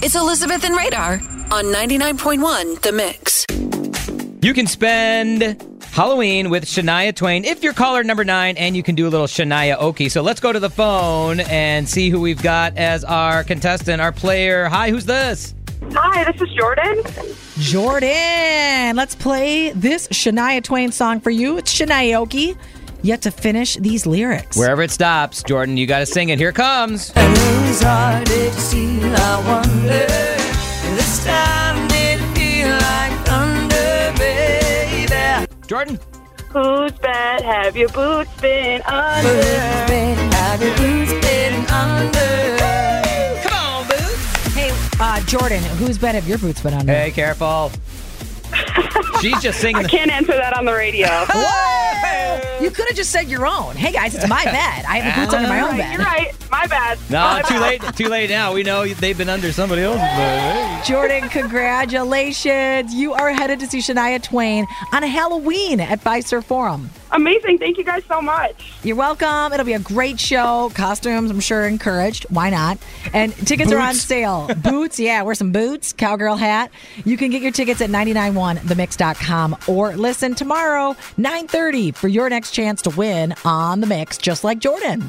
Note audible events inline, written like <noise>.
It's Elizabeth and Radar on 99.1 The Mix. You can spend Halloween with Shania Twain if you're caller number nine, and you can do a little Shania Oki. So let's go to the phone and see who we've got as our contestant, our player. Hi, who's this? Hi, this is Jordan. Jordan, let's play this Shania Twain song for you. It's Shania Oki. Yet to finish these lyrics. Wherever it stops, Jordan, you got to sing it. Here it comes. It's hard to see, I wonder. This time did it feel like thunder, baby. Jordan. Whose bed have your boots been under? Have your boots been under? Come on, boo. Hey, uh, Jordan, whose bed have your boots been under? Hey, careful. <laughs> She's just singing. I The- can't answer that on the radio. <laughs> <laughs> You could have just said your own. Hey guys, it's my <laughs> bed. I have the boots under my own bed. You're right. My bad. no, My too bad. late. Too late now. We know they've been under somebody else's bed. Jordan, congratulations. You are headed to see Shania Twain on Halloween at Fiserv Forum. Amazing. Thank you guys so much. You're welcome. It'll be a great show. Costumes, I'm sure, encouraged. Why not? And tickets are on sale. <laughs> Boots, yeah, wear some boots, cowgirl hat. You can get your tickets at 991themix.com or listen tomorrow, 9.30 for your next chance to win on The Mix, just like Jordan.